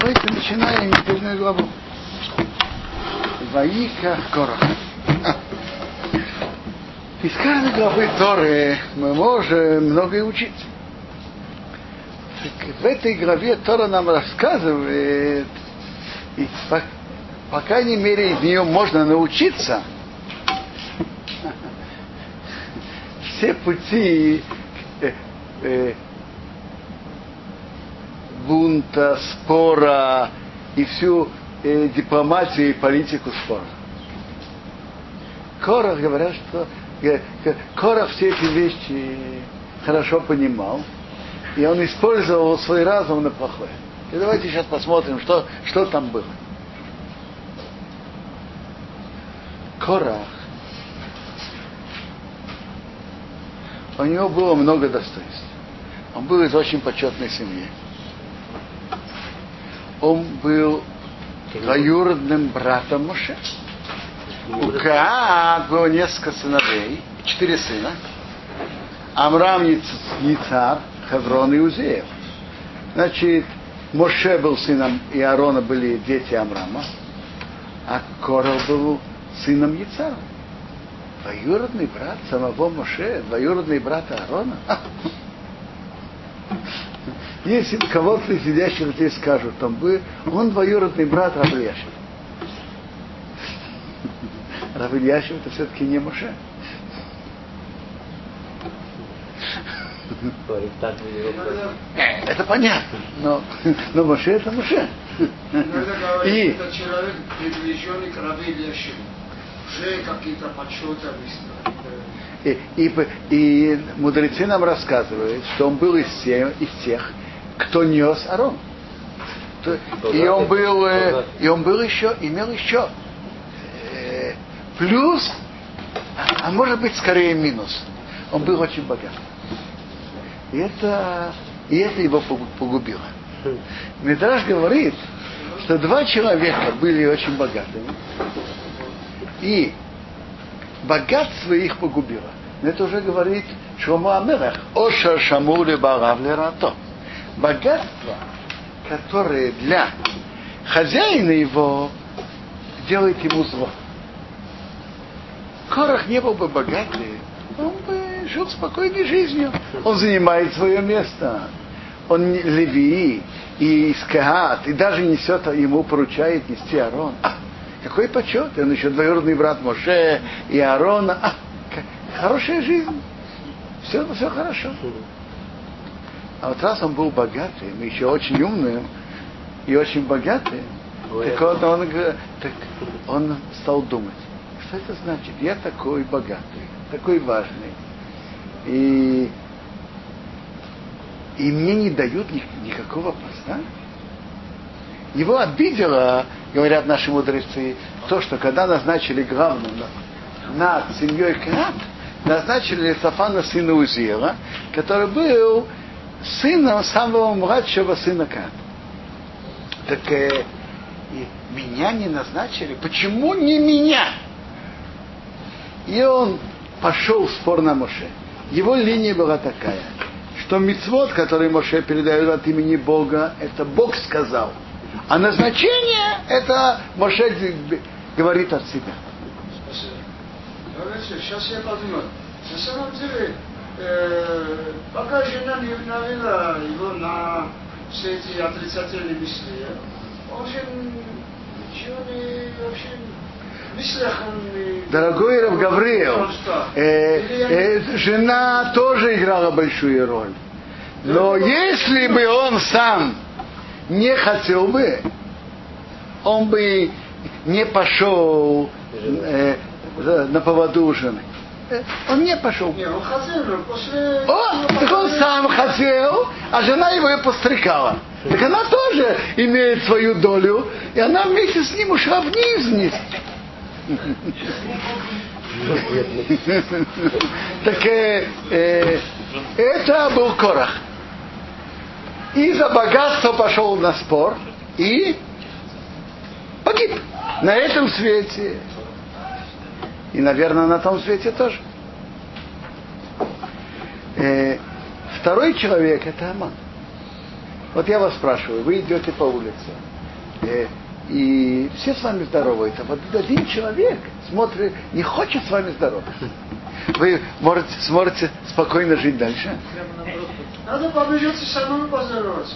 давайте начинаем недельную главу. Ваика Корах. Из каждой главы Торы мы можем многое учить. Так в этой главе Тора нам рассказывает, и по, по крайней мере из нее можно научиться все пути э, э, бунта, спора и всю э, дипломатию и политику спора. Корах говорят, что э, Корах все эти вещи хорошо понимал, и он использовал свой разум на плохое. И давайте сейчас посмотрим, что, что там было. Корах. У него было много достоинств. Он был из очень почетной семьи он был двоюродным братом Моше. У Каат было несколько сыновей, четыре сына. Амрам Ницар, Хеврон и Узеев. Значит, Моше был сыном, и Аарона были дети Амрама, а Корал был сыном Яцара. Двоюродный брат самого Моше, двоюродный брат Аарона. Если кого-то из сидящих здесь скажут, там бы, он двоюродный брат Рабильяшев. Рабильяшев это все-таки не Моше. Это понятно, но, но Моше это Моше. И это человек, приближенный к Рабильяшеву. Уже какие-то подсчеты и, и, и мудрецы нам рассказывают, что он был из, всех, из тех, кто нес Арон. И он был, э, и он был еще, имел еще э, плюс, а может быть скорее минус. Он был очень богат. И это, и это его погубило. Медраж говорит, что два человека были очень богатыми, и богатство их погубило. Но это уже говорит Шломо Амелах. Оша шамули барав лерато богатство, которое для хозяина его делает ему зло. Корах не был бы богатый, он бы жил спокойной жизнью. Он занимает свое место. Он леви и искаат, и даже несет, ему поручает нести Арон. А, какой почет! Он еще двоюродный брат Моше и Аарона. А, хорошая жизнь. Все, все хорошо. А вот раз он был богатым, еще очень умным и очень богатым, Ой, так он, он, так он стал думать, что это значит? Я такой богатый, такой важный. И, и мне не дают ни, никакого поста. Его обидело, говорят наши мудрецы, то, что когда назначили главным над семьей Кенат, назначили Сафана сына Узиела, который был сыном самого младшего сына Кат. Так э, и меня не назначили. Почему не меня? И он пошел в спор на Моше. Его линия была такая, что мицвод, который Моше передает от имени Бога, это Бог сказал. А назначение это Моше говорит от себя. Сейчас я подумаю. На самом деле, э, пока жена не навела его на все эти отрицательные мысли, он же ничего не вообще Дорогой Рав Гавриэл, э, э, жена тоже играла большую роль. Но если бы он сам не хотел бы, он бы не пошел э, на поводу жены. Он не пошел. Не, он хотел, но после... О, так он сам хотел, а жена его и пострекала. Так она тоже имеет свою долю, и она вместе с ним ушла вниз, вниз. Так э, э, это был Корах. И за богатство пошел на спор и погиб на этом свете. И, наверное, на том свете тоже. Э, второй человек это Аман. Вот я вас спрашиваю, вы идете по улице, э, и все с вами здороваются. Вот один человек смотрит, не хочет с вами здороваться. Вы можете, сможете спокойно жить дальше. Надо побежаться самому поздороваться.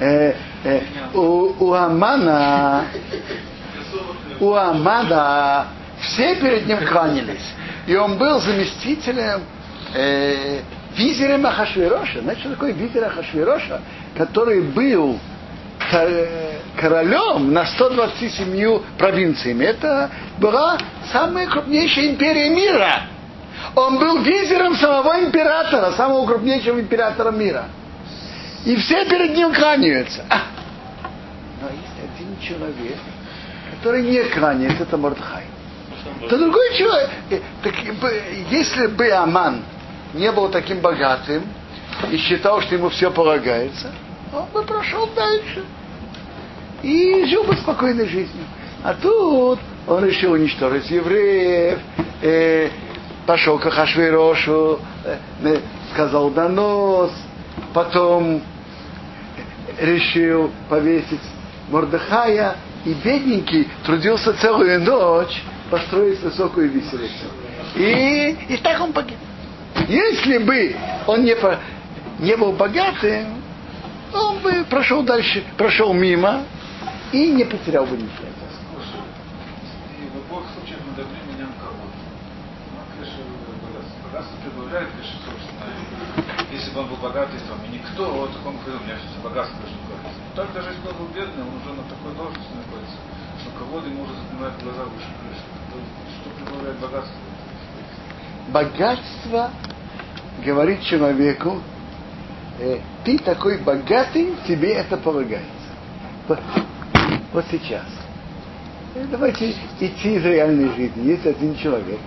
Э, э, у, у Амана, у Амана все перед ним кланялись. И он был заместителем э, визиря Махашвироша. Знаете, что такое визир Ахашвироша? Который был королем на 127 провинциями. Это была самая крупнейшая империя мира. Он был визиром самого императора, самого крупнейшего императора мира. И все перед ним кланяются. А! Но есть один человек, который не кланяется, это Мордхай. Это другой человек. Э, так, если бы Аман не был таким богатым и считал, что ему все полагается, он бы прошел дальше и жил бы спокойной жизнью. А тут он решил уничтожить евреев, э, пошел к Хашвирошу, э, сказал донос, потом решил повесить Мордыхая, и бедненький трудился целую ночь построить высокую виселицу. И, и так он погиб. Если бы он не, по, не был богатым, он бы прошел дальше, прошел мимо и не потерял бы ничего. Ну, собственно. Если бы он был богатый, и никто, вот он говорил, у меня все богатство говорить. Так даже если он был бедный, он уже на такой должности находится, что кого-то ему уже закрывает глаза выше крыши. Что прибавляет богатство? Богатство говорит человеку, э, ты такой богатый, тебе это полагается. Вот сейчас. Э, давайте идти из реальной жизни. Есть один человек,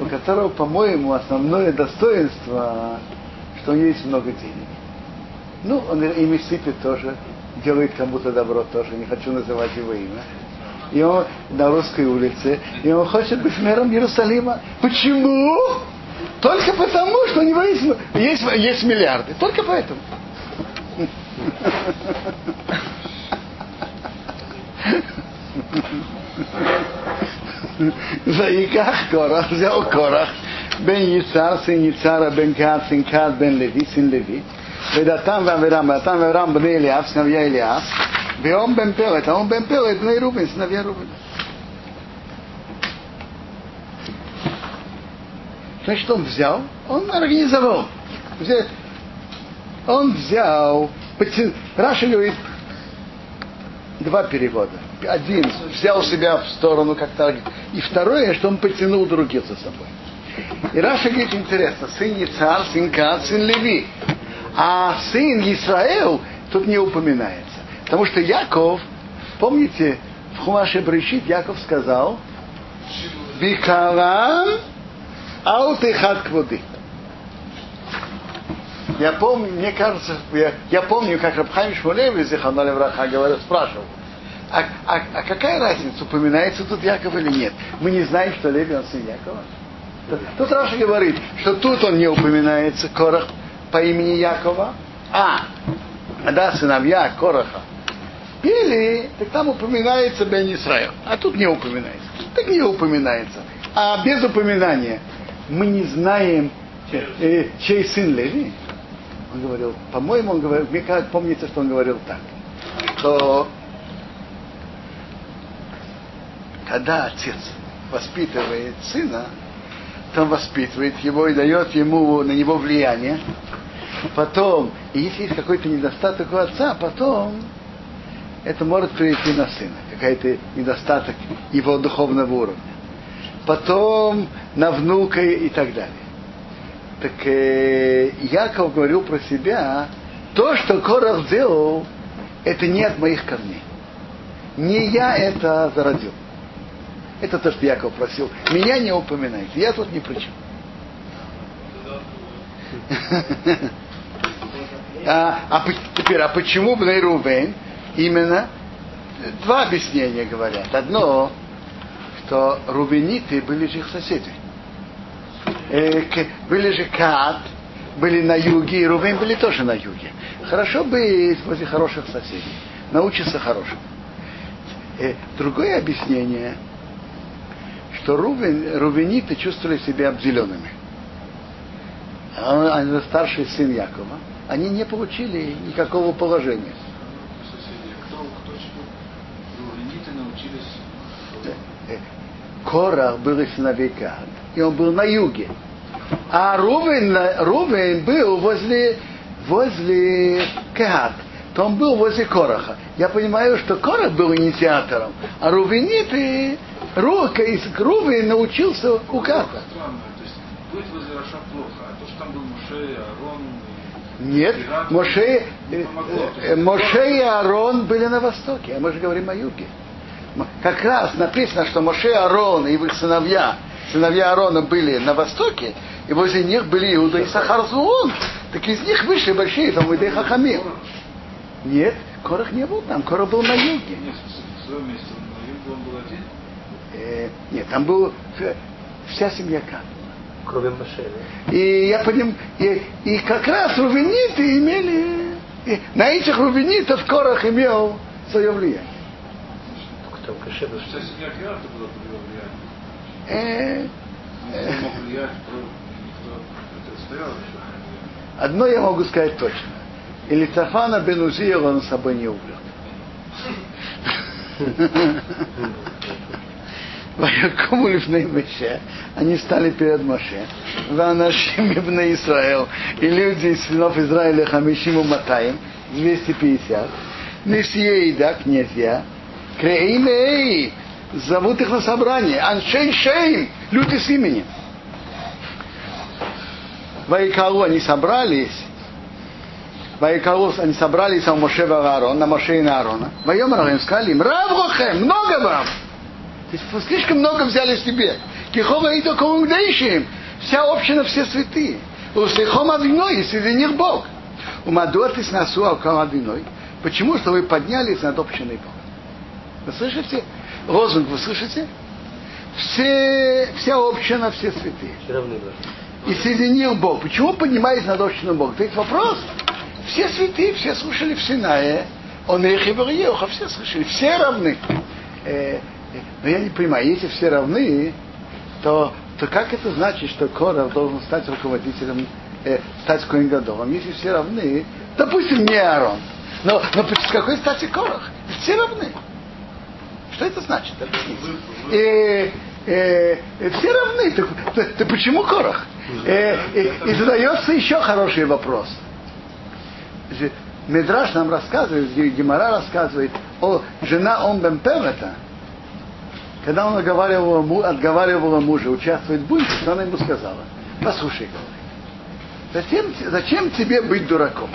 у которого, по-моему, основное достоинство, что у него есть много денег. Ну, он ими сыпет тоже, делает кому-то добро тоже, не хочу называть его имя. И он на русской улице, и он хочет быть мэром Иерусалима. Почему? Только потому, что у него есть, есть, есть миллиарды. Только поэтому. ויקח קורח, זהו קורח, בן יצהר, סין יצהר, בן קהת, סין קהת, בן לוי, סין לוי, Ведатам вам верам, Ведатам верам бны Илиав, сыновья Илиав. Веом бен Пелет, а он бен Пелет, бны Рубин, сыновья Рубин. Значит, он взял, он организовал. Он взял, Раша говорит, два перевода. Один взял себя в сторону как-то, и второе, что он потянул других за собой. И Раша говорит, интересно, сын Яцар, сын Кат, сын Леви. А сын Исраил тут не упоминается. Потому что Яков, помните, в Хумаше Брешит Яков сказал, Бикарам Аутехат Кводы. Я помню, мне кажется, я, я помню, как Рабхайм Шмулеви, Зиханаль Враха, говорил, спрашивал, а, а, а какая разница, упоминается тут Яков или нет? Мы не знаем, что Леви он сын Якова. Тут Раша говорит, что тут он не упоминается, Корах по имени Якова, а, да, сыновья Кораха. Или, так там упоминается Бен Исраил, а тут не упоминается. Так не упоминается. А без упоминания мы не знаем, э, чей сын Леви. Он говорил, по-моему, он говорил, мне как помнится, что он говорил так, что когда отец воспитывает сына, то он воспитывает его и дает ему на него влияние. Потом, и если есть какой-то недостаток у отца, потом это может перейти на сына, какой-то недостаток его духовного уровня. Потом на внука и так далее. Так э, Яков говорил про себя, то, что Корах сделал, это не от моих корней. Не я это зародил. Это то, что Яков просил. Меня не упоминайте, я тут ни при чем. А, а теперь, а почему Бней именно два объяснения говорят. Одно, что рубениты были же их соседи. Э, были же Каат, были на юге, и Рувен были тоже на юге. Хорошо быть возле хороших соседей. Научиться хорошим. Э, другое объяснение, что Рувен, рувениты чувствовали себя обделенными. А он, старший сын Якова. Они не получили никакого положения. Корах был из сыновей и он был на юге. А Рувен, Рувен был возле, возле Каат, то он был возле Кораха. Я понимаю, что Корах был инициатором, а Рувенит и Рука из Рувен научился у Каата. Будет возле Раша плохо, а то, что там был Муше, Арон, нет, Моше, э, э, Моше и Аарон были на востоке, а мы же говорим о юге. Как раз написано, что Моше, Аарон и их сыновья, сыновья Аарона были на востоке, и возле них были Иуда и Сахар Зуон. Так из них вышли большие там Иды Хахамим. Нет, Корах не был там, Корах был на юге. Нет, в своем месте на юге он был один? Э, нет, там был вся семья Кан. Кроме Моше, И я понимаю, и, и как раз рувениты имели, и на этих рувенитов Корах имел свое влияние. Только там Каше был. Вся семья Киата была под его влиянием. Э, мог влиять, одно я могу сказать точно. Или Цафана бен Узия он с собой не убьет. Ваякому лифней Меше, они стали перед Моше. Ванашим ибн Исраил. И люди из сынов Израиля Хамишиму Матаем, 250. Несие и да, князья. Креимей, зовут их на собрание. Аншей Шейм, люди с именем. Вайкалу они собрались, Вайкалус, они собрались у Моше Варон, на Моше и на Арона. Вайомар им сказали им, Рав много вам! Слишком много взяли себе. Кихова и докумдейшим. Вся община, все святые. Услыхом одиной, и среди них Бог. У Мадуатис насу алкам одиной. Почему? Что вы поднялись над общиной Бога. Вы слышите? Лозунг вы слышите? Все, вся община, все святые. И среди них Бог. Почему поднимается над общиной Бог? Это вопрос. Все святые, все слушали в Синае. Он их и все слышали. Все равны. Э, но я не понимаю, если все равны, то, то как это значит, что Корах должен стать руководителем, э, стать Коингадолом? Если все равны, допустим, не Аарон. Но, но с какой стати Корах? Все равны. Что это значит? Объясните. И, э, э, все равны. Так, так, так почему Корах? Э, и, и задается еще хороший вопрос. Медраж нам рассказывает, Гемора рассказывает о жена он Бемпевета, когда он отговаривал, отговаривал мужа участвовать в бунте, что она ему сказала? Послушай, зачем, зачем тебе быть дураком?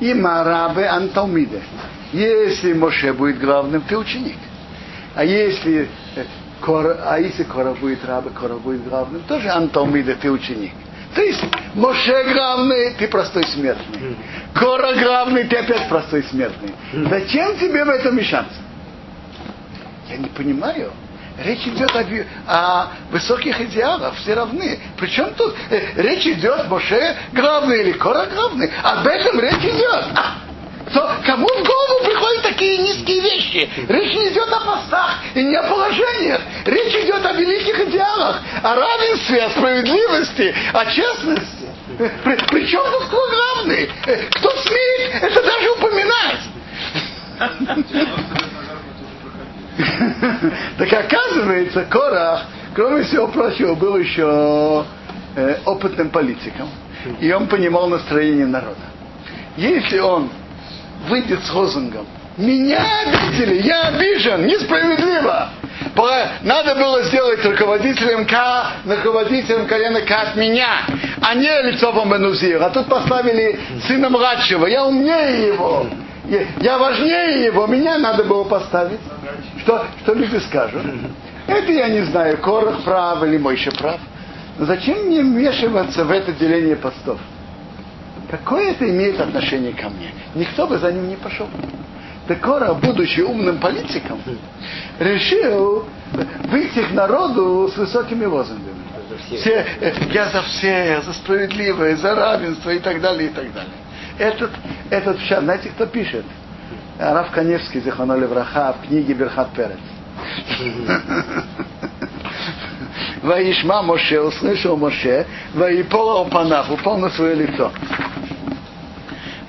И Марабе Анталмиде. Если Моше будет главным, ты ученик. А если Кора, а если Кора будет рабы, Кора будет главным, тоже Анталмиде, ты ученик. То есть Моше главный, ты простой смертный. Кора главный, ты опять простой смертный. Зачем тебе в этом мешаться? Я не понимаю. Речь идет о, о высоких идеалах, все равны. Причем тут э, речь идет, Моше главный или Кора главный. Об этом речь идет. А, то кому в голову приходят такие низкие вещи? Речь не идет о постах и не о положениях. Речь идет о великих идеалах, о равенстве, о справедливости, о честности. При, причем тут кто главный? Э, кто смеет это даже упоминать? Так оказывается, Корах, кроме всего прочего, был еще э, опытным политиком. И он понимал настроение народа. Если он выйдет с лозунгом «Меня обидели, я обижен, несправедливо!» Надо было сделать руководителем К, руководителем колена К от меня, а не лицо Бенузир. А тут поставили сына младшего, я умнее его, я важнее его, меня надо было поставить. Что, что люди скажут? Это я не знаю, Корах прав или Мойша прав. Но зачем мне вмешиваться в это деление постов? Какое это имеет отношение ко мне? Никто бы за ним не пошел. Так Корах, будучи умным политиком, решил выйти к народу с высокими лозунгами. все. э, я за все, за справедливое, за равенство и так далее, и так далее. Этот, этот сейчас, знаете, кто пишет? Раф Каневский, Зиханоли Враха, в книге Берхат Перец. Ваишма Моше, услышал Моше, Ваипола Опанав, упал на свое лицо.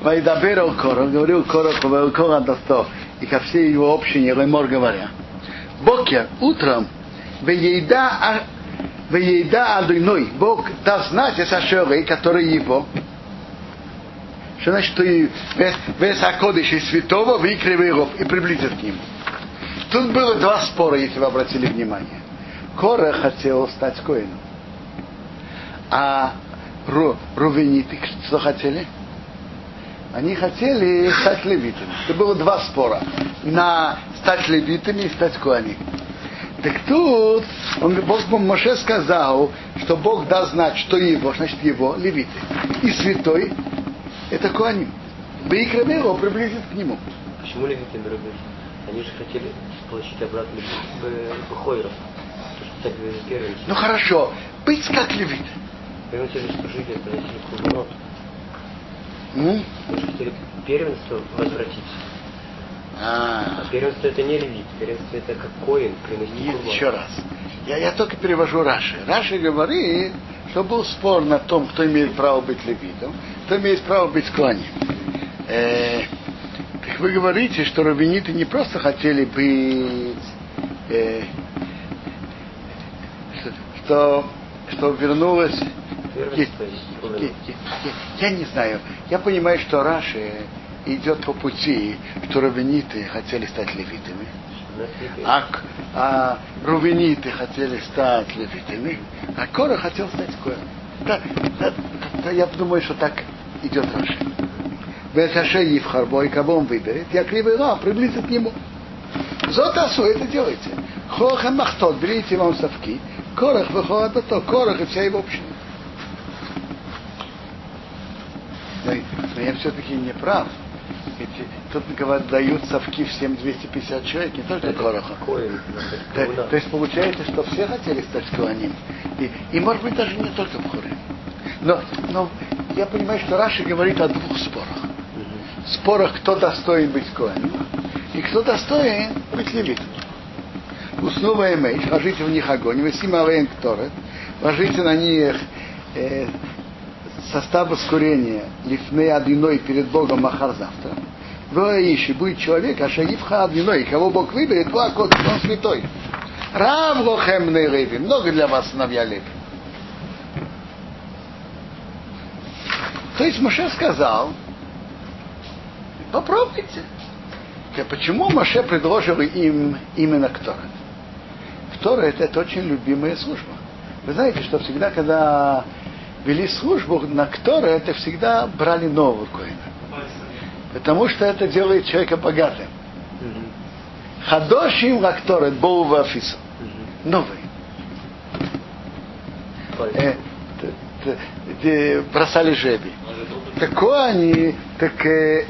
Вайдабер Корах, говорил Корах, Ваилкора Дасто, и ко всей его общине Лемор говоря. Бокер, утром, Вееда Вееда Адуйной, Бог даст знать Эсашеры, который его, что значит, что и весь Акодыш и святого выкривый ров и приблизит к нему. Тут было два спора, если вы обратили внимание. Кора хотел стать коином. А Ру, рувениты что хотели? Они хотели стать левитами. Это было два спора. На стать левитами и стать коани. Так тут он, Бог Моше сказал, что Бог даст знать, что его, значит его, левиты. И святой, это коаним. Бейкрами его приблизит к нему. Почему левиты дорогие? Они же хотели получить обратно Бухойров. Так первенство. Ну хорошо, быть как левит. Они хотели служить, это носили кругонот. М? Они же хотели первенство возвратить. А, А первенство это не левит. Первенство это как коин приносить еще раз. Я, я только перевожу Раши. Раши говорит, что был спор на том, кто имеет право быть левитом, кто имеет право быть кланем. Э, так вы говорите, что раввиниты не просто хотели быть, э, что, что, вернулось я, не знаю. Я понимаю, что Раши идет по пути, что раввиниты хотели стать левитами. А, а рувениты хотели стать левитами, а Кора хотел стать коем. Да, да, да, я думаю, что так идет Раши. Вехаше Евхарбо, и кого он выберет, я кривый ра, приблизит к нему. Зотасу это делайте. Хоха махтот, берите вам совки, корах выходит то, корах и вся его община. Но, я все-таки не прав. Тут говорят, дают совки всем 250 человек, не только Короха. То, то есть получается, что все хотели стать Коаним. И, и может быть даже не только в Хуре. Но, но я понимаю, что Раши говорит о двух спорах. Спорах, кто достоин быть Коаним, и кто достоин быть левитом. Уснува эмейш, ложите в них огонь, вы симавен кторет, ложите на них э, состав воскурения лифны одиной перед Богом махар завтра. Ищи, будет человек, а шаифха одиной, кого Бог выберет, два кот, он святой. Рав лохем леви, много для вас сыновья леви. То есть Моше сказал, попробуйте. Почему Моше предложил им именно Кторет? Кторет это очень любимая служба. Вы знаете, что всегда, когда вели службу на Кторе, это всегда брали нового коина. Потому что это делает человека богатым. Хадошим лакторет боу вафису. Мгм. Новый. Э, т- бросали жеби. Такое они, так э,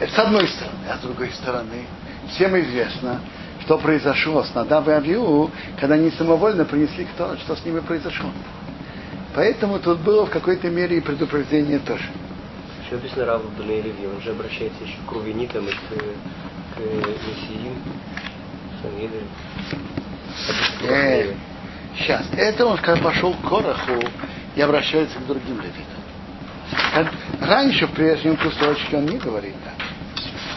с одной стороны, а с другой стороны, всем известно, что произошло с Надав и Авиу, когда они самовольно принесли кто, что с ними произошло. Поэтому тут было в какой-то мере и предупреждение тоже. Еще написано Рав Бней Леви, он же обращается еще к рувенитам и к, к Мессиим. Э, сейчас. Это он когда пошел к Короху и обращается к другим левитам. Как- Раньше, в прежнем кусочке, он не говорит так.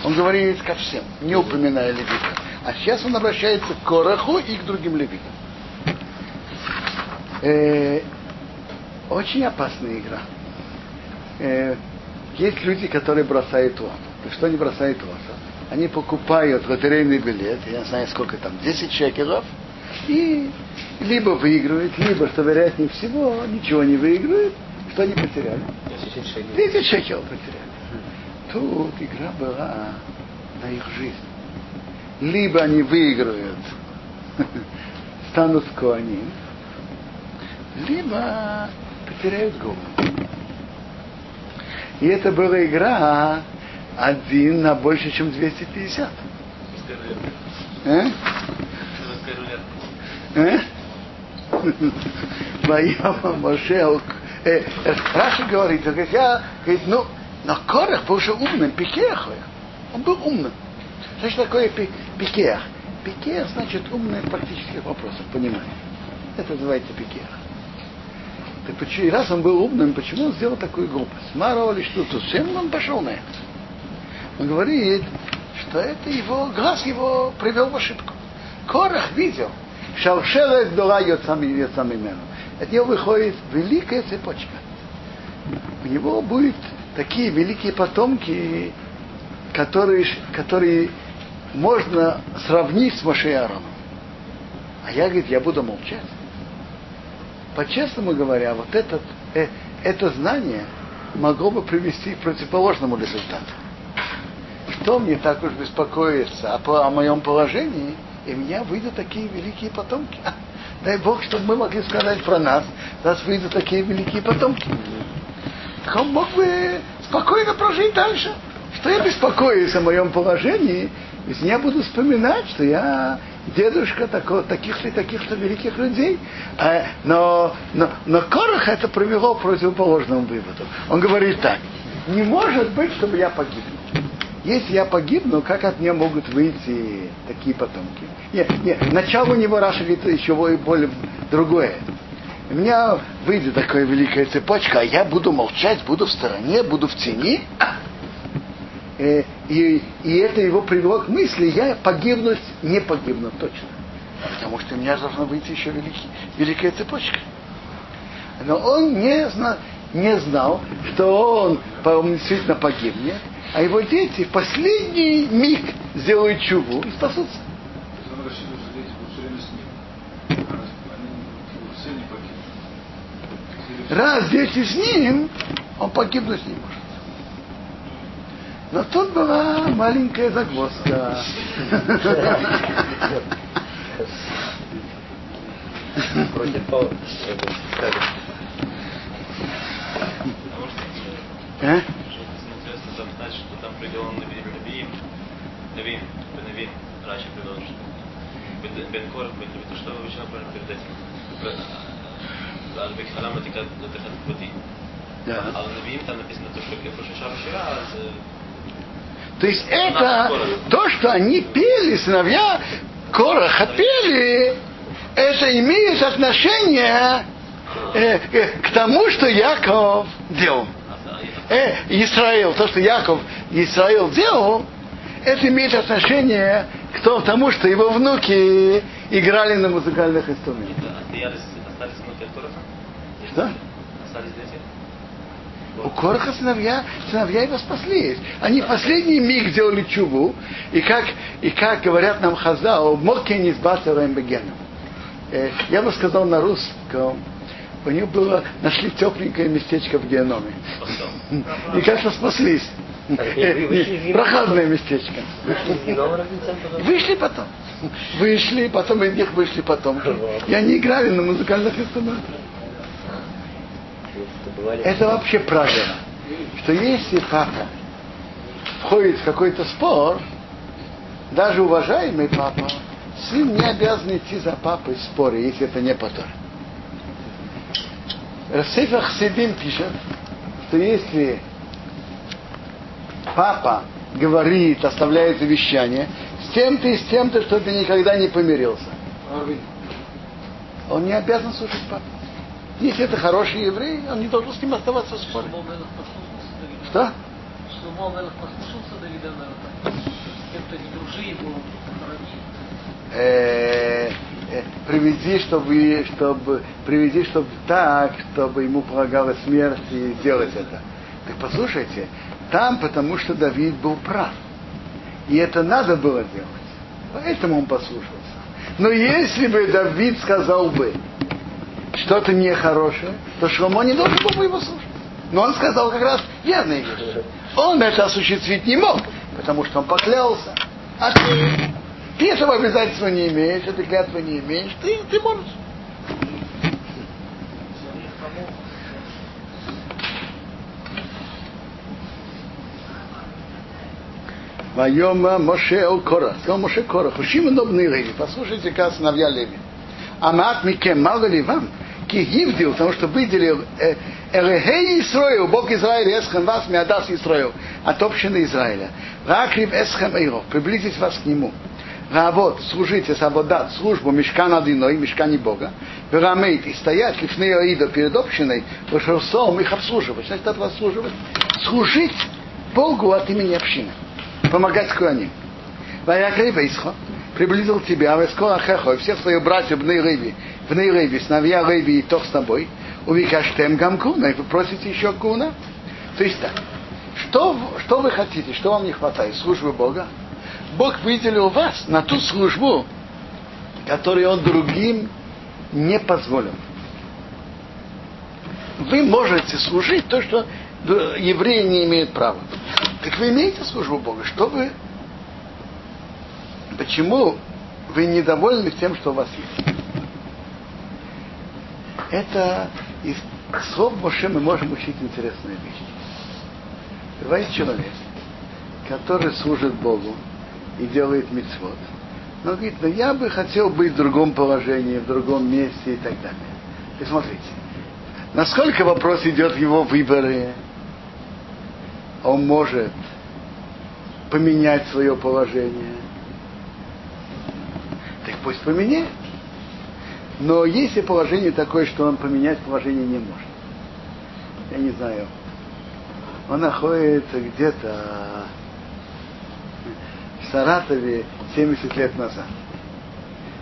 Он говорит ко всем, не упоминая левитов. А сейчас он обращается к Короху и к другим левитам. Э, очень опасная игра. Э, есть люди, которые бросают. Так что они бросают лото? Они покупают лотерейный билет, я не знаю сколько там, 10 шекелов, и либо выигрывают, либо, что вероятнее всего, ничего не выигрывают, что они потеряли. 10 шагов. 10 шекелов потеряли. Тут игра была на их жизнь. Либо они выиграют, станут коаним, либо потеряют голову. И это была игра один на больше, чем 250. Э? Э? Вайома Моше, э, Раша говорит, говорит, я, говорит, ну, но Корах был же умным, пикех. Он был умным. Что такое пикех? Пикех значит умный в практических вопросах, понимаете? Это называется пикех. Так почему, раз он был умным, почему он сделал такую глупость? Маро или что-то, всем он пошел на это. Он говорит, что это его, глаз его привел в ошибку. Корах видел, Шалшелет дула Йоцамимену. От него выходит великая цепочка. У него будут такие великие потомки, которые, которые можно сравнить с Машеяроном. А я, говорит, я буду молчать. По-честному говоря, вот этот, э, это знание могло бы привести к противоположному результату. Что мне так уж беспокоиться о, о моем положении, и меня выйдут такие великие потомки. Дай Бог, чтобы мы могли сказать про нас, нас выйдут такие великие потомки. Он мог бы спокойно прожить дальше. Что я беспокоюсь о моем положении, если я буду вспоминать, что я дедушка такого, таких-то и таких-то великих людей. А, но, но, но Корах это привело к противоположному выводу. Он говорит так, не может быть, чтобы я погиб. Если я погибну, как от меня могут выйти такие потомки? Нет, нет, начало у него Раша говорит еще более другое. У меня выйдет такая великая цепочка, а я буду молчать, буду в стороне, буду в тени. Э, и, и это его привело к мысли, я погибнуть, не погибну точно. Потому что у меня должна выйти еще великий, великая цепочка. Но он не, зна, не знал, что он, действительно погибнет, а его дети в последний миг сделают чубу и спасутся. Раз дети с ним, он погибнуть не может. Но тут была маленькая загвоздка. А? запитати, там приділено то що ви вчора про передати? Зараз то есть это то, что они пели, сыновья Короха пели, это имеет отношение э, э, к тому, что Яков делал. Э, Израил, то, что Яков Израил делал, это имеет отношение к тому, что его внуки играли на музыкальных инструментах. Что? У Короха сыновья, сыновья его спаслись. Они в последний миг сделали чубу, и как, и как говорят нам Хазал, Моке не сбацаем бегеном. Я бы сказал на русском, у них было, нашли тепленькое местечко в геноме. И как-то спаслись. Прохладное местечко. Вышли потом. Вышли, потом из них вышли потом. И они играли на музыкальных инструментах. Это вообще правило, что если папа входит в какой-то спор, даже уважаемый папа, сын не обязан идти за папой в споре, если это не потор. Рассейфа Хсидим пишет, что если папа говорит, оставляет завещание, с тем-то и с тем-то, что ты никогда не помирился. Он не обязан слушать папу. Если это хороший еврей, он не должен с ним оставаться в споре. Что? Дружи его, приведи, чтобы, чтобы, приведи, чтобы так, чтобы ему полагалась смерть и сделать это. Так послушайте, там потому что Давид был прав. И это надо было делать. Поэтому он послушался. Но если бы Давид сказал бы, что-то нехорошее, то Шломо не должен был бы его слушать. Но он сказал как раз верные вещи. Он это осуществить не мог, потому что он поклялся. А ты, ты этого обязательства не имеешь, этой клятвы не имеешь, ты, ты можешь. Вайома Моше Эл Кора. Сказал Моше Кора. Хушим удобный Леви. Послушайте, как сыновья Леви. Амат Микем, мало ли вам, Кигивдил, потому что выделил э, Эрехей Исроил, Бог Израиля, Эсхем вас, Миадас Исроил, от общины Израиля. Ракрив Эсхем Эйров, приблизить вас к нему. Равот, служите, сабодат, службу мешкана одиной, мешкане Бога. Верамейт, и стоять лифней Аида перед общиной, Вашерсом их обслуживать. Значит, от вас служивать. Служить Богу от имени общины. Помогать Куаним. Ваякрей Вейсхо, приблизил тебя, Вескола Хехо, и всех своих братьев в Нейреве, в Нейреве, сыновья Рейви и тох с тобой, увикаштем гамкуна, и вы просите еще куна. То есть так, что, что вы хотите, что вам не хватает? Службы Бога? Бог выделил вас на ту службу, которую Он другим не позволил. Вы можете служить то, что евреи не имеют права. Так вы имеете службу Бога. Что вы... Почему вы недовольны тем, что у вас есть? Это из слов Моше мы можем учить интересные вещи. Бывает человек, который служит Богу и делает мецвод, но говорит, ну я бы хотел быть в другом положении, в другом месте и так далее. И смотрите, насколько вопрос идет в его выборе, он может поменять свое положение. Пусть поменяет. Но если положение такое, что он поменять положение не может. Я не знаю. Он находится где-то в Саратове 70 лет назад.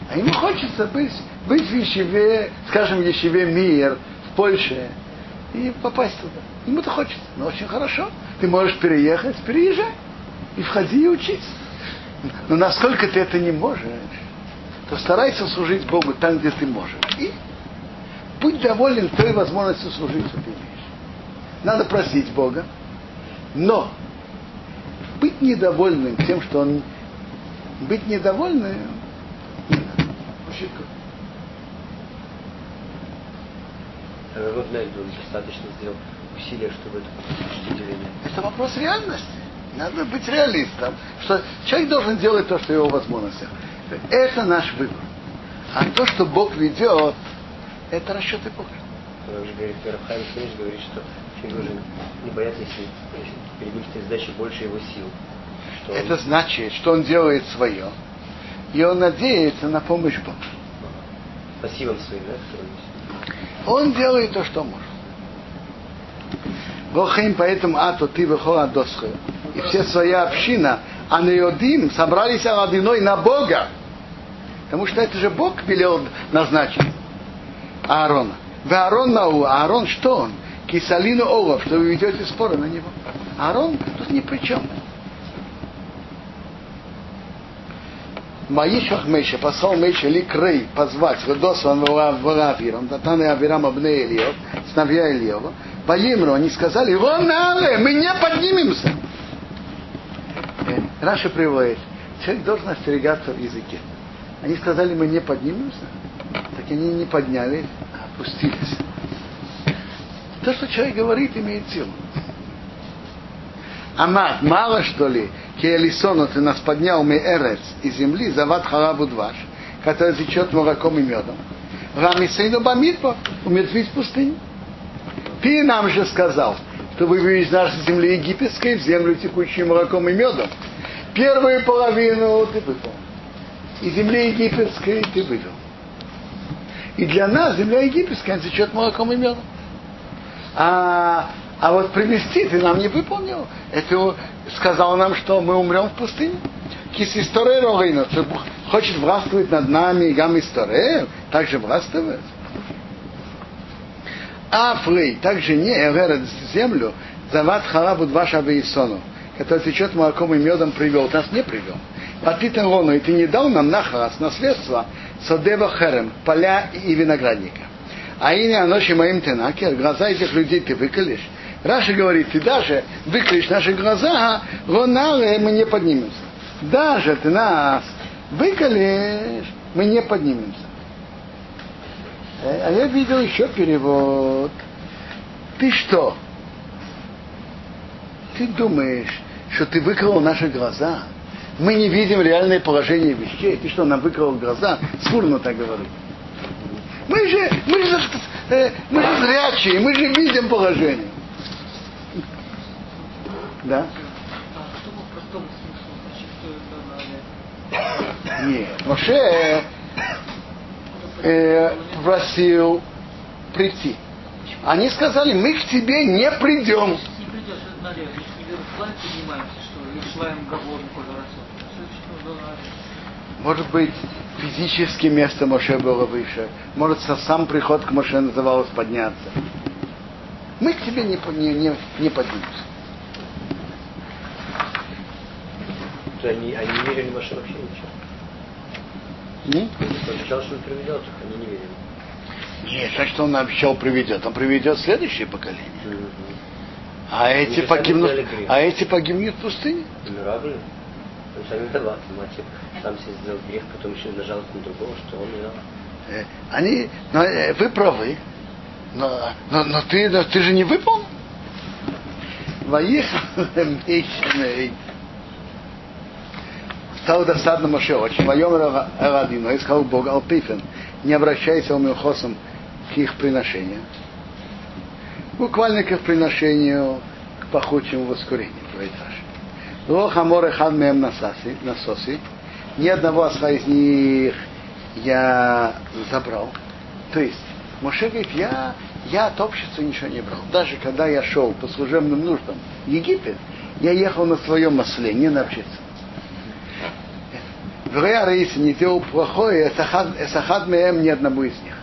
А ему хочется быть, быть в Ешеве, скажем, в Ешеве Мир, в Польше, и попасть туда. Ему-то хочется. Но очень хорошо. Ты можешь переехать, переезжай. И входи и учись. Но насколько ты это не можешь, то старайся служить Богу там, где ты можешь. И будь доволен той возможностью служить, что ты имеешь. Надо просить Бога, но быть недовольным тем, что он... Быть недовольным не надо. Народ он достаточно сделал усилия, чтобы это деление. Это вопрос реальности. Надо быть реалистом, что человек должен делать то, что его возможностях. Это наш выбор. А то, что Бог ведет, это расчеты Бога. Также говорит, Рафхайм Сумич говорит, что человек должен не бояться, если, если перед ним стоит задача больше его сил. Что это он... значит, что он делает свое, и он надеется на помощь Бога. Пассивом своим, да? Он делает то, что может. Вохим, поэтому ато ты выхода досха. И все своя община, а неодим собрались одиной на Бога. Потому что это же Бог велел назначить Аарона. Вы Аарон Нау, Аарон что он? Кисалину Олов, что вы ведете споры на него. Аарон тут ни при чем. Маишах Меша, послал Меша ли Крей позвать Ведосван Варавиром, Татаны Авирам Абне Ильев, сыновья Ильева, Ваимру, они сказали, Ронале, мы не поднимемся. Э, Раша приводит, человек должен остерегаться в языке. Они сказали, мы не поднимемся, так они не поднялись, а опустились. То, что человек говорит, имеет силу. Амат, мало что ли, Киелисону ты нас поднял мы эрец из земли, зават халабу дваш, который течет молоком и медом. Рами сейну бамидбо, умертвить в пустыне. Ты нам же сказал, что вы вывели из нашей земли египетской в землю, текущую молоком и медом. Первую половину ты выполнил. И земли египетской ты вывел. И для нас земля египетская течет молоком и медом. А а вот привести ты нам не выполнил. Это сказал нам, что мы умрем в пустыне. Кис история Рогейна, хочет властвовать над нами гам история, также властвовать. Афрей, также не Эререт землю, зават халабу два шаба и сону, который течет молоком и медом привел, нас не привел. А ты Рону, и ты не дал нам нахарас, наследство, садева херем, поля и виноградника. А имя ночи моим тенаки, глаза этих людей ты выколешь, Раша говорит, ты даже выкроешь наши глаза, роналы мы не поднимемся. Даже ты нас выколешь, мы не поднимемся. А я видел еще перевод. Ты что? Ты думаешь, что ты выкрыл наши глаза? Мы не видим реальное положение вещей. Ты что, нам выкрыл глаза? Сфурно так говорит. Мы же, мы же э, мы же зрячие, мы же видим положение. Да? А? Нет. Моше э, просил прийти. Они сказали, мы к тебе не придем. Не придешь, это налево. Если шлаем поднимаемся, что ли? Шлаем гавор, Коля Что это Может быть, физически место Моше было выше. Может, сам приход к Моше называлось подняться. Мы к тебе не, не, не, не поднимемся. Они, они не верили Маше вообще ничего. Не? Он обещал, что он приведет они не верили. Нет, так что он обещал приведет. Он приведет следующее поколение. Мгм. А эти, погибнут, а эти погибнут в пустыне. Он сам виноват. Мальчик сам себе сделал грех, потом еще нажаловался на другого, что он виноват. Э, Они, но, э, вы правы, но, но, но ты, но ты же не выполнил. Воехал. Стало досадно Моше очень. Воем Радину, и сказал Бог Алпифен, не обращайся Омилхосом к их приношениям. Буквально к их приношению к пахучему воскурению. Лох Амор Эхан Мем Насаси, Насоси. Ни одного осла из них я забрал. То есть, Моше говорит, я, я от общества ничего не брал. Даже когда я шел по служебным нуждам в Египет, я ехал на своем осле, не на общество. Говоря Раиса не делал плохое, Эсахад Меем ни одному из них.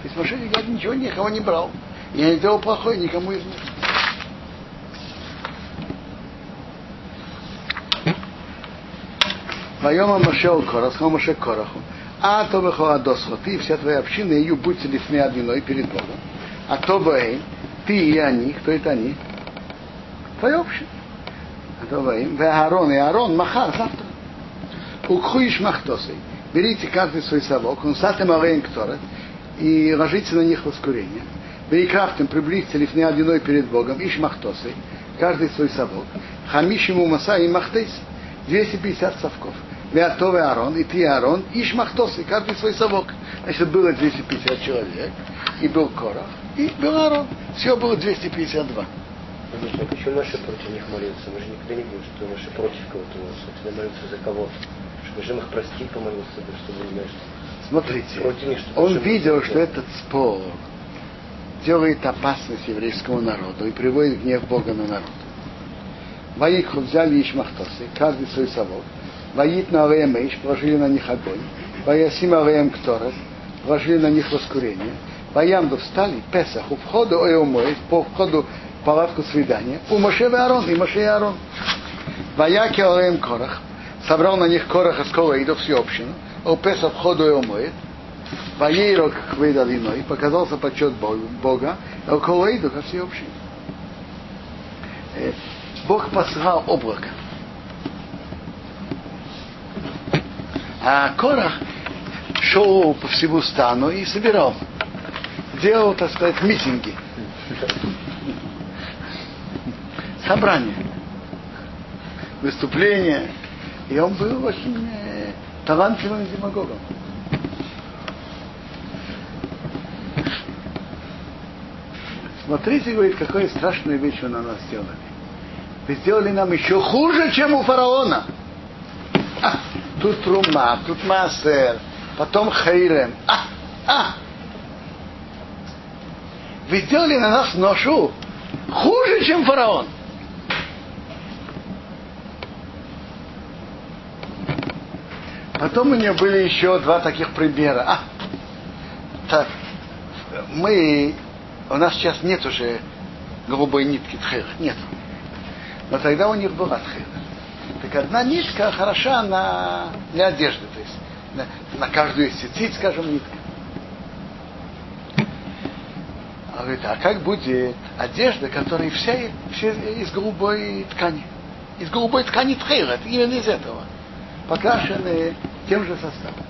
То есть Моше говорит, я ничего никого не брал. Я не делал плохое никому из них. Вайома Моше Корах, сказал Моше Кораху, а то Адосхо, ты и вся твоя община, ее будьте лифны одиной перед Богом. А то Баэйм, ты и они, кто это они? Твоя община. А то Баэйм, Ве Аарон и Аарон, Махар, завтра. Укхуиш Махтосой. Берите каждый свой совок, он сатем алейн кторет, и ложите на них воскурение. Берикрафтем приблизьте лифны одиной перед Богом, иш Махтосой, каждый свой совок. Хамишиму Маса и Махтейс. 250 совков. Веатове Аарон, и ты Аарон, иш Махтос, и каждый свой совок. Значит, было 250 человек, и был Корах, и был Аарон. Всего было 252. Конечно, а почему Маша против них молился? Мы же никогда не видим, что Маша против кого-то молился. Всегда молился за кого-то. Чтобы же их простить, помолился, чтобы, знаешь, Смотрите, Против них, что он видел, что этот спор делает опасность еврейскому народу и приводит гнев Бога на народ. Ваикху взяли Ишмахтосы, каждый свой совок. Ваит на Алеем Иш, положили на них огонь. Ваясим Алеем Кторет, положили на них воскурение. Ваямду встали, Песах, у входа Оеумоид, по входу в палатку свидания. У Моше и Аарон, и Моше и Аарон. Ваяки Алеем Корах, собрал на них Кораха с Колоидов всю общину. У Песах входу Оеумоид. Ваейрок Хвейдалиной, показался почет Бога, а у Колоиду ко всей общине. Э, Бог послал облако. А Корах шел по всему стану и собирал. Делал, так сказать, митинги. Собрания. Выступления. И он был очень э, талантливым демагогом. Смотрите, говорит, какую страшную вещь вы на нас сделали. Вы сделали нам еще хуже, чем у фараона. А, тут Рума, тут Массер, потом Хейрем. А, а. Вы сделали на нас ношу хуже, чем фараон. Потом у нее были еще два таких примера. А, так, мы, у нас сейчас нет уже голубой нитки тхера, нет. Но тогда у них была тхера. Так одна нитка хороша на, для одежды, то есть на, на каждую цицит, скажем, нитка. А говорит, а как будет одежда, которая вся, вся из голубой ткани? Из голубой ткани тхейра, именно из этого. Покрашены тем же составом.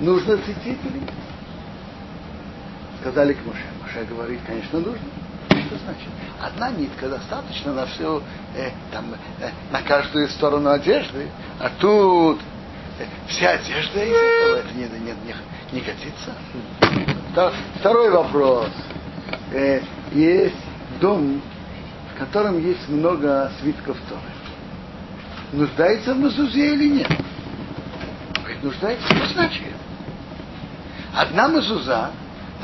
Нужно цитить или нет? Сказали к Муше. Муше говорит, конечно, нужно. Что значит? Одна нитка достаточно на всю, э, там, э, на каждую сторону одежды, а тут э, вся одежда из этого, это не, не, не, не годится. Второй вопрос. э, есть дом, в котором есть много свитков Торы. Нуждается в мезузе или нет? Говорит, нуждается, ну значит. Одна мезуза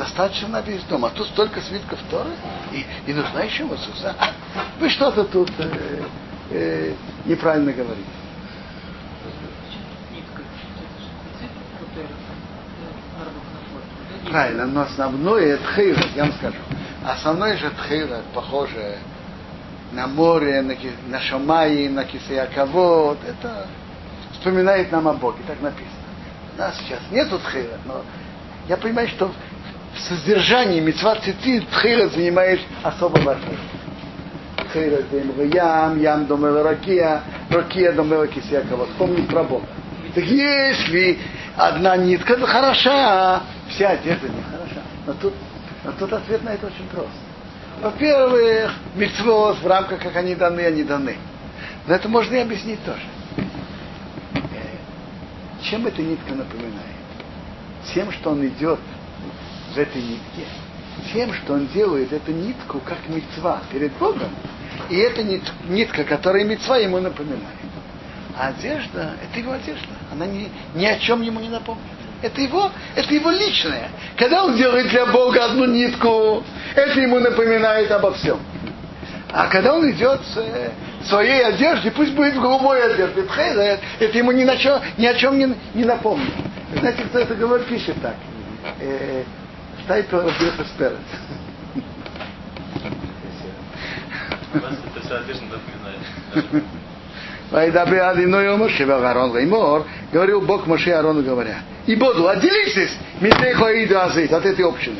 достаточно на весь дом, а тут столько свитков Торы, и, и нужна еще мезуза. Вы что-то тут э, э, неправильно говорите. Правильно, но основное тхейра, я вам скажу. Основное же тхейра, похоже на море, на, на Шамаи, на Кисаяковод. Это вспоминает нам о Боге, так написано. У нас сейчас нету тхейра, но я понимаю, что в содержании мецва цицит тхейра занимает особо важную Тхейра демра ям, ям домела ракия, ракия домела кисяковод. Помнить про Бога. Так если одна нитка хороша, вся одежда не хороша. Но тут, но тут ответ на это очень прост. Во-первых, мецвод в рамках, как они даны, они даны. Но это можно и объяснить тоже. Э, чем эта нитка напоминает? Тем, что он идет в этой нитке, тем, что он делает эту нитку как мецва перед Богом, и эта нитка, которая мецва, ему напоминает. А одежда, это его одежда. Она ни, ни о чем ему не напомнит. Это его, это его личное. Когда он делает для Бога одну нитку, это ему напоминает обо всем. А когда он идет в своей одежде, пусть будет в голубой одежде, это ему ни, на чем, ни о чем не, не напомнит. Знаете, кто это говорит, пишет так. Все одежда напоминает. וידבר אדוני אל משה ואל אהרן לאמר, говорил Бог Моше Арону говоря, היבדלו, отделитесь, מתוך העדה הזאת, от этой общины.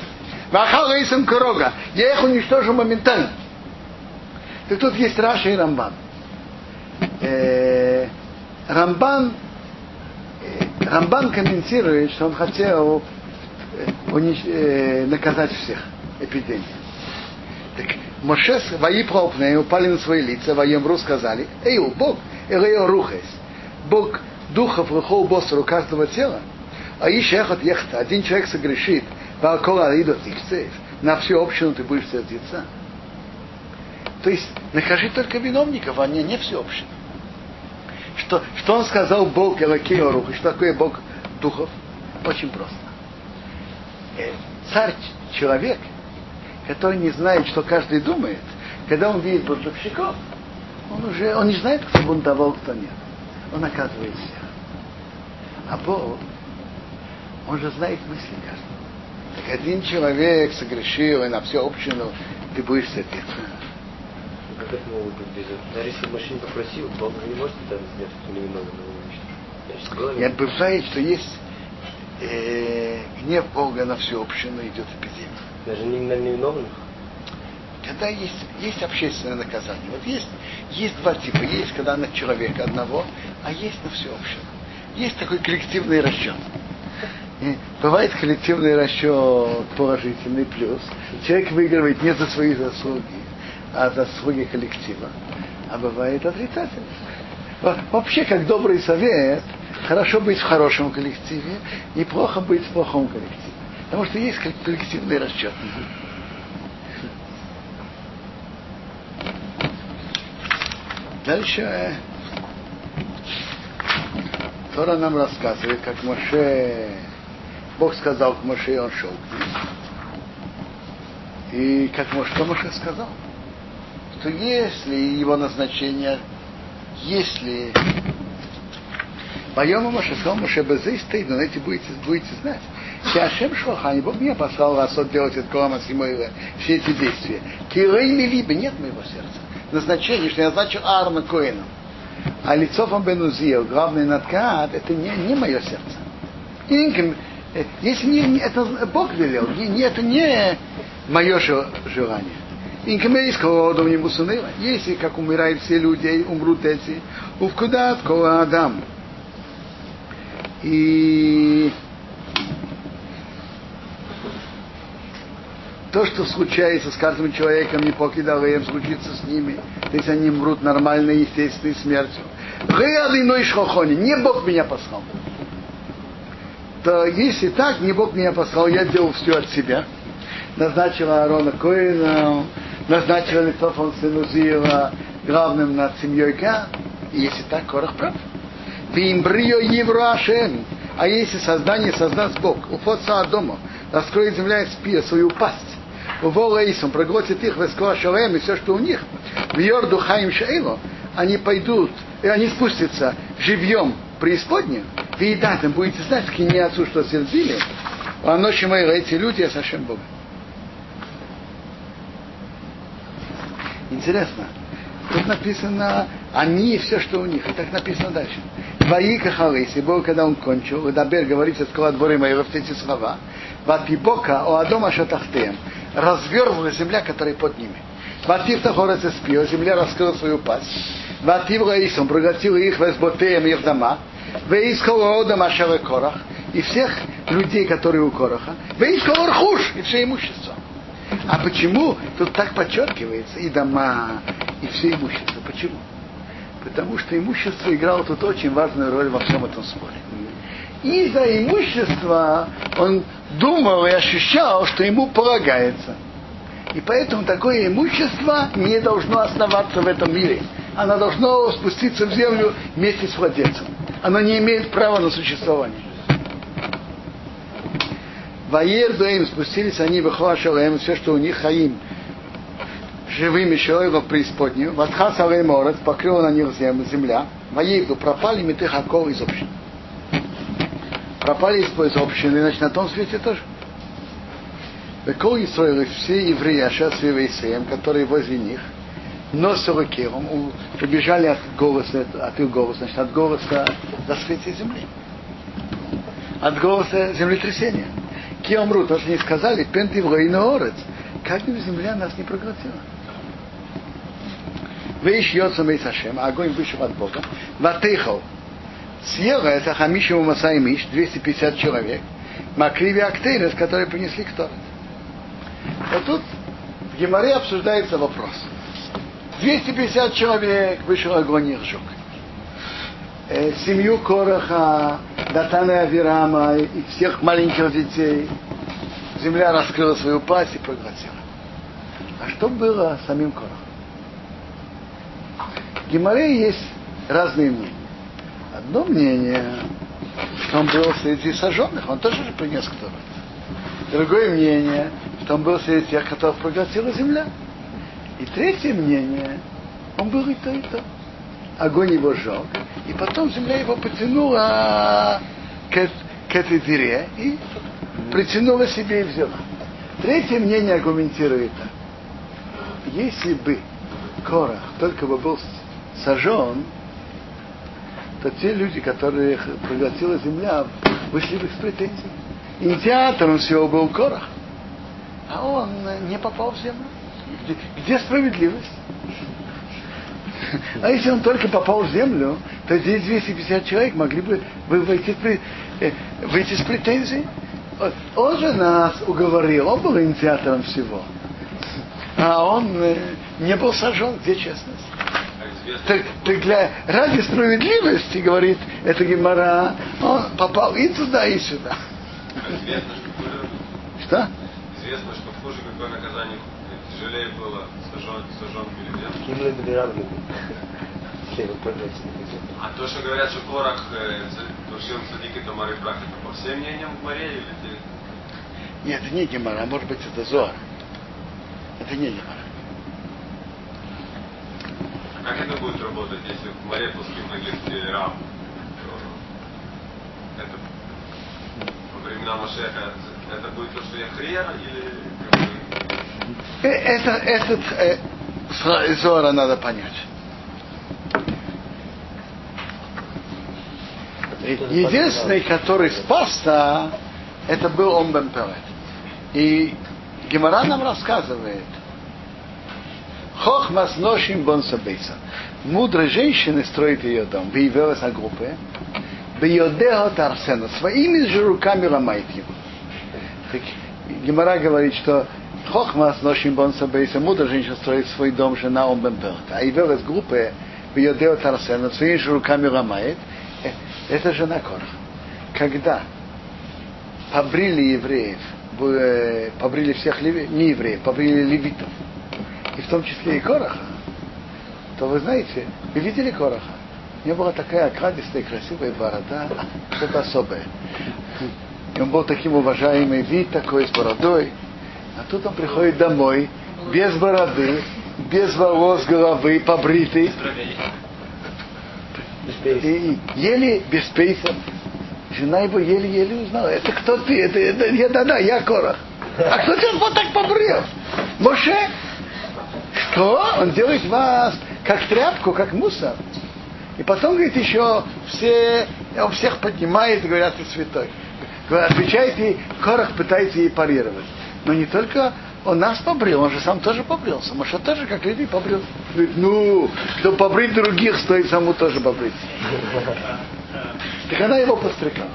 ואכלה אותם כרגע, я их уничтожу моментально. Так тут есть Раши и Рамбан. Э, Рамбан, э, Рамбан комментирует, что он хотел унич... э, наказать всех эпидемией. Так Моше, вои пробные, упали на свои лица, воемру сказали, эй, Бог, элео рухес, Бог духов рухов босру каждого тела, а ищ эхот ехта, один человек согрешит, валкола аидот ихцеев, на всю общину ты будешь сердиться. То есть накажи только виновников, а не, не всю. Что, что он сказал Бог Элакео Рух, что такое Бог духов? Очень просто. Царь человек, который не знает, что каждый думает, когда он видит бунтовщиков, он уже он не знает, кто бунтовал, кто нет. Он наказывает всех. А Бог, он же знает мысли каждого. Так один человек согрешил, и на всю общину ты будешь сердиться. Как это могут быть без этого? Даже если машин попросил, Бог не может это сделать, что невиновен его Нет, бывает, что есть э, гнев Бога на всю общину идет эпидемия. Даже не на невиновных? Когда есть, есть общественное наказание. Вот есть, есть два типа. Есть, когда на человека одного, а есть на всю общину. Есть такой коллективный расчет. И бывает коллективный расчет положительный плюс. Человек выигрывает не за свои заслуги, а за заслуги коллектива. А бывает отрицательный. Вообще, как добрый совет, хорошо быть в хорошем коллективе, и плохо быть в плохом коллективе. Потому что есть коллективный расчет. Дальше Тора нам рассказывает, как Моше, Бог сказал к Моше, и он шел И как Моше, что Моше сказал? Что если его назначение, если Поем Моше сказал Моше Безы стоит, но эти будете, будете знать. Шашем Шлахани, Бог меня послал вас вот делать от Колама все эти действия. Кирей Мивиба, нет моего сердца. Назначение, что я назначил Аарона Коэном. А лицо вам Бенузиел, главный надкат, это не, не мое сердце. Инким, если не, это Бог велел, не, не, это не мое желание. Инкамейского рода не мусуныла. Если, как умирают все люди, умрут эти, увкудат кола Адам. И то, что случается с каждым человеком, не покидал им, случится с ними, то есть они мрут нормальной, естественной смертью. иной шхохони, не Бог меня послал. То если так, не Бог меня послал, я делал все от себя. назначила Аарона Коина, назначила Литофон сыну Зиева главным над семьей Га. И если так, Корах прав. Вимбрио Еврашем. А если создание создаст Бог, уфоца дома, раскроет земля и спия свою пасть, Вола Исом проглотит их в Шалем и все, что у них. В Йорду Хаим Шейло они пойдут, и они спустятся живьем преисподнюю. Видатым будете знать, в не отцу, что сердили, а ночью мои эти люди, я совсем Бога. Интересно. Тут написано они и все, что у них. И так написано дальше. Твои кахалыс, и Бог, когда он кончил, и Дабер говорится, сказал дворы мои, вот эти слова. Ватибока, о Адома Шатахтеем разверзла земля, которая под ними. Ватив Тахорец спил, земля раскрыла свою пасть. Ватив Раисом проглотила их в Эсботеем их дома. Вейского Ода Машава Корах. И всех людей, которые у Короха. Вейского Рхуш и все имущество. А почему тут так подчеркивается и дома, и все имущество? Почему? Потому что имущество играло тут очень важную роль во всем этом споре. Из-за имущества он думал и ощущал, что ему полагается. И поэтому такое имущество не должно оставаться в этом мире. Оно должно спуститься в землю вместе с владельцем. Оно не имеет права на существование. Ваер им спустились они в Хошалем, все, что у них хаим, живыми человеком в преисподнюю. Ватхас Алейморец покрыл на них земля. Ваевду пропали меты Хакол из общины пропали из общины, значит, на том свете тоже. Векол Исраил, все евреи, Ашер Свивейсеем, которые возле них, но Сорокером, убежали от голоса, от их голоса, значит, от голоса раскрытия земли. От голоса землетрясения. Киомру, то, что они сказали, пенты в орец, как бы земля нас не проглотила. Вещь Йоцам Сашем, а огонь вышел от Бога. Ватейхал, съела это Хамишеву Масай Миш, 250 человек, Макриви Актейрес, которые принесли кто Вот тут в Геморе обсуждается вопрос. 250 человек вышел огонь и сжег. Э, семью Короха, Датана Авирама и всех маленьких детей земля раскрыла свою пасть и проглотила. А что было с самим Корохом? В Геморе есть разные мнения. Одно мнение, что он был среди сожженных, он тоже же принес кто-то. Другое мнение, что он был среди тех, которых проглотила земля. И третье мнение, он был и то, и то. Огонь его сжег, и потом земля его потянула к, к этой дыре и притянула себе и взяла. Третье мнение аргументирует так. Если бы Корах только бы был сожжен, то те люди, которые проглотила земля, вышли бы с претензией. Инициатором всего был Корах. А он не попал в землю. Где, где справедливость? А если он только попал в землю, то здесь 250 человек могли бы войти, э, выйти с претензией. Он же нас уговорил, он был инициатором всего. А он э, не был сожжен, где честность? Так, так для, ради справедливости, говорит эта гемора, он попал и туда, и сюда. Известно, что, что? Известно, что хуже какое наказание тяжелее было сожжен, сожжен Бедерану. А то, что говорят, что Корах э, тушил садики Тамары прах, это по всем мнениям в море или ты? Нет, это не гемора, а может быть это Зор. Это не гемора. Как это будет работать, если в море пустым на раб? Это во времена Машеха это будет то, что я хрия или э, это, этот э, Зора надо понять. Единственный, который спасся, это был он Бемпелет. И Гемора нам рассказывает, Хохмас ношим бонсабейса. Мудрая женщина строит ее дом. Выявилась на группе. Бейодео Тарсена. Своими же руками ломает его. Гемора говорит, что Хохмас ношим бонсабейса. Мудрая женщина строит свой дом, жена он бемпелт. А явилась группе Бейодео Тарсена. Своими же руками ломает. Это жена Корх. Когда побрили евреев э, побрили всех леви, не евреев, побрили левитов, и в том числе и Короха, то вы знаете, вы видели Короха? У него была такая окрадистая, красивая борода, что-то особое. И он был таким уважаемый вид такой, с бородой. А тут он приходит домой, без бороды, без волос головы, побритый. И еле без пейса. Жена его еле-еле узнала. Это кто ты? Это, это я, да-да, я Корах. А кто тебя вот так побрил? Моше? Что? Он делает вас как тряпку, как мусор. И потом, говорит, еще все, он всех поднимает и говорят, ты святой. Отвечает ей, Корах пытается ей парировать. Но не только он нас побрил, он же сам тоже побрился. Маша тоже, как людей, побрил. Говорит, ну, кто побрить других, стоит саму тоже побрить. Так она его подстрекала.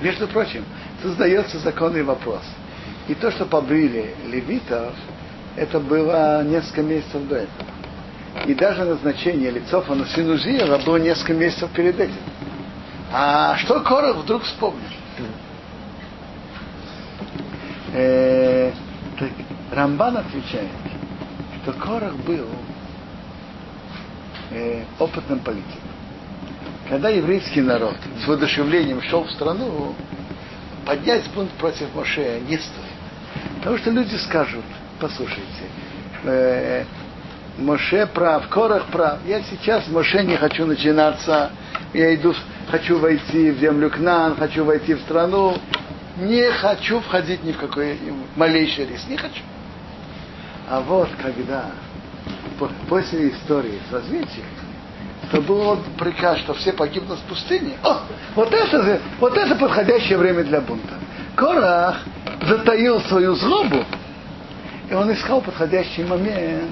Между прочим, тут задается законный вопрос. И то, что побрили левитов, это было несколько месяцев до этого. И даже назначение лицов на Синузиева было несколько месяцев перед этим. А что Корах вдруг вспомнил? Э, так Рамбан отвечает, что Корах был э, опытным политиком. Когда еврейский народ с воодушевлением шел в страну, поднять бунт против Моше не стоит. Потому что люди скажут, послушайте, э, Моше прав, Корах прав. Я сейчас Моше не хочу начинаться. Я иду, хочу войти в землю Кнан, хочу войти в страну. Не хочу входить ни в какой малейший риск. Не хочу. А вот когда после истории с разведчиками, то был приказ, что все погибнут в пустыне. О, вот это, вот это подходящее время для бунта. Корах затаил свою злобу, и он искал подходящий момент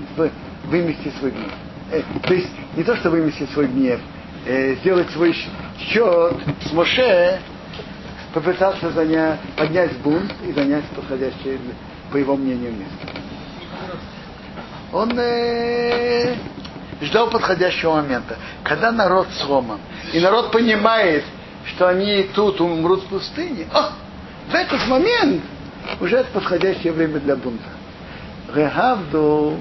выместить свой гнев. Э, то есть не то, что выместить свой гнев, э, сделать свой счет с Моше, попытался занять, поднять бунт и занять подходящее, по его мнению, место. Он э, ждал подходящего момента. Когда народ сломан, и народ понимает, что они тут умрут в пустыне, о, в этот момент уже это подходящее время для бунта. Рехавду,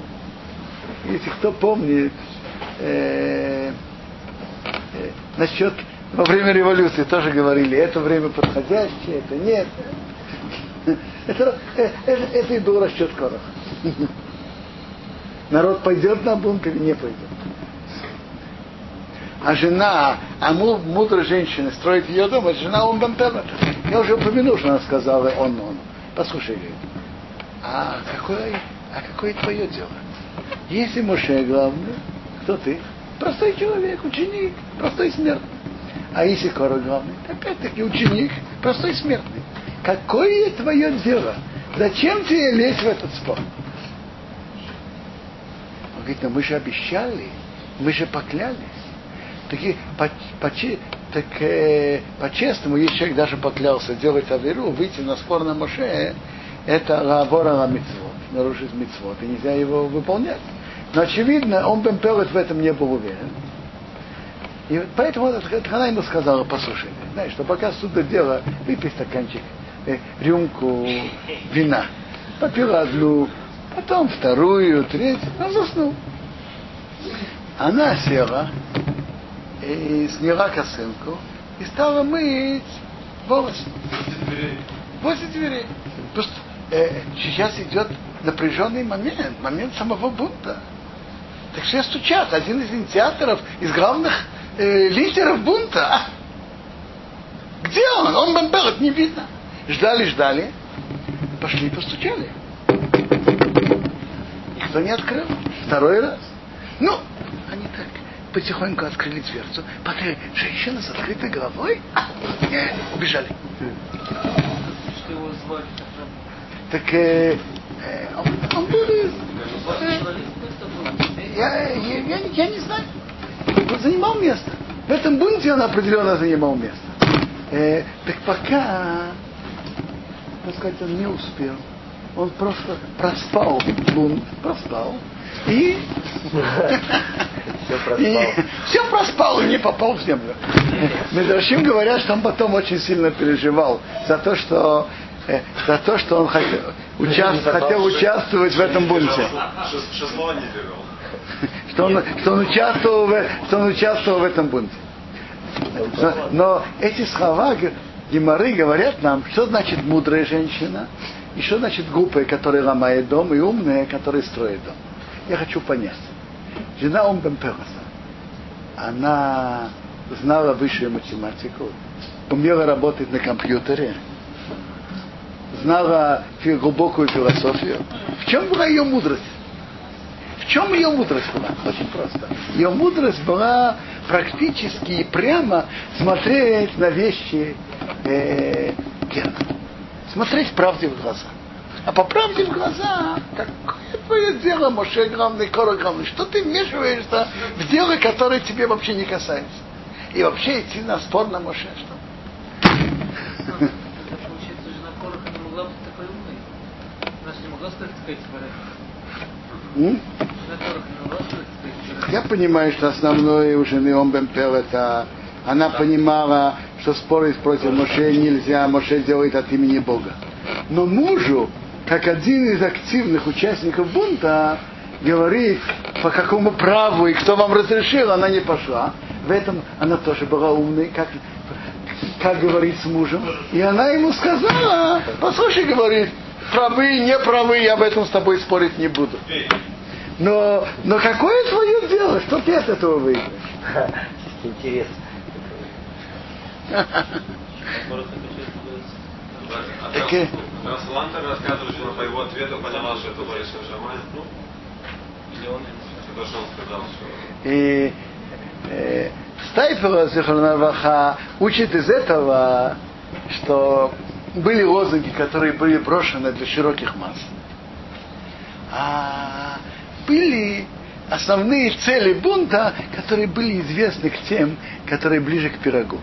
если кто помнит, э, э, насчет во время революции тоже говорили, это время подходящее, это нет. Это, это, это, это и был расчет Короха. Народ пойдет на бунт или не пойдет. А жена, а мудрая женщина строит ее дом, это жена он Бампелата. Я уже упомянул, что она сказала он, он. Послушай, говорит, а какое, а какое твое дело? Если Моше главный, кто ты? Простой человек, ученик, простой смертный. А если Кора главный, опять-таки ученик, простой смертный. Какое твое дело? Зачем тебе лезть в этот спор? Он говорит, ну мы же обещали, мы же поклялись. Таки, по, по, так э, по-честному, если человек даже поклялся делать аверу, выйти на спор на Моше, это лавора митцвот, нарушить митцвот, и нельзя его выполнять. Но очевидно, он Бемпелет в этом не был уверен. И поэтому Хана ему сказала, послушай, знаешь, что пока суда дело, выпей стаканчик, э, рюмку вина. Попил одну, потом вторую, третью, он заснул. Она села и сняла косынку и стала мыть волосы. Возле дверей. Просто э, сейчас идет напряженный момент, момент самого бунта. Так все стучат. Один из инициаторов, из главных э, лидеров бунта. Где он? Он бомбел, не видно. Ждали, ждали. Пошли постучали. Никто не открыл. Второй раз. Ну, они так потихоньку открыли дверцу. Потом женщина с открытой головой. А, убежали. Что его звали? Так э, э, он, он из... Э, я, я, я, я не знаю. Он занимал место. В этом бунте он определенно занимал место. Э, так пока, так сказать, он не успел. Он просто проспал бунт, проспал. И Все проспал. и все проспал и не попал в землю. Медрашим говорят, что он потом очень сильно переживал за то, что за то, что он хотел, участ- хотел участвовать в этом бунте. Что он, что он, участвовал, в, что он участвовал в этом бунте. Но, но эти слова Геморы говорят нам, что значит мудрая женщина, и что значит глупая, которая ломает дом, и умная, которая строит дом. Я хочу понять. Жена Умбен Пелоса, она знала высшую математику, умела работать на компьютере, знала глубокую философию. В чем была ее мудрость? В чем ее мудрость была? Очень просто. Ее мудрость была практически и прямо смотреть на вещи э. Смотреть правде в глаза. А по правде в глаза, какое твое дело, Моше главный, Кора главный, что ты вмешиваешься в дело, которое тебе вообще не касается. И вообще идти на спор на Моше, что? Это получается, жена Короха не могла быть такой умной. Она же не могла сказать, сказать, М? Я понимаю, что основное у жены Омбемпел это она понимала, что спорить против Моше нельзя, Моше делает от имени Бога. Но мужу, как один из активных участников бунта, говорит, по какому праву и кто вам разрешил, она не пошла. В этом она тоже была умной, как, как говорит с мужем. И она ему сказала, послушай, говорит, правы, не правы, я об этом с тобой спорить не буду. Но, но какое твое дело? Что ты от этого выиграешь? Интерес. Коротко получается, А Так и- Раслантер рассказывает, что по его ответу поняла, что это Борис Шамай. Ну, или он то, что он сказал, что И э, Стайпера Зихарнаваха учит из этого, что были лозунги, которые были брошены для широких масс. А были основные цели бунта, которые были известны к тем, которые ближе к пирогу.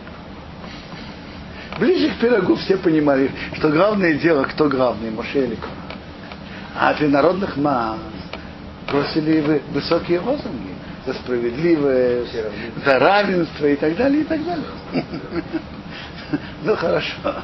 Ближе к пирогу все понимали, что главное дело, кто главный, Моше или. А для народных масс бросили вы- высокие лозунги за справедливость, за равенство и так далее, и так далее. Ну хорошо.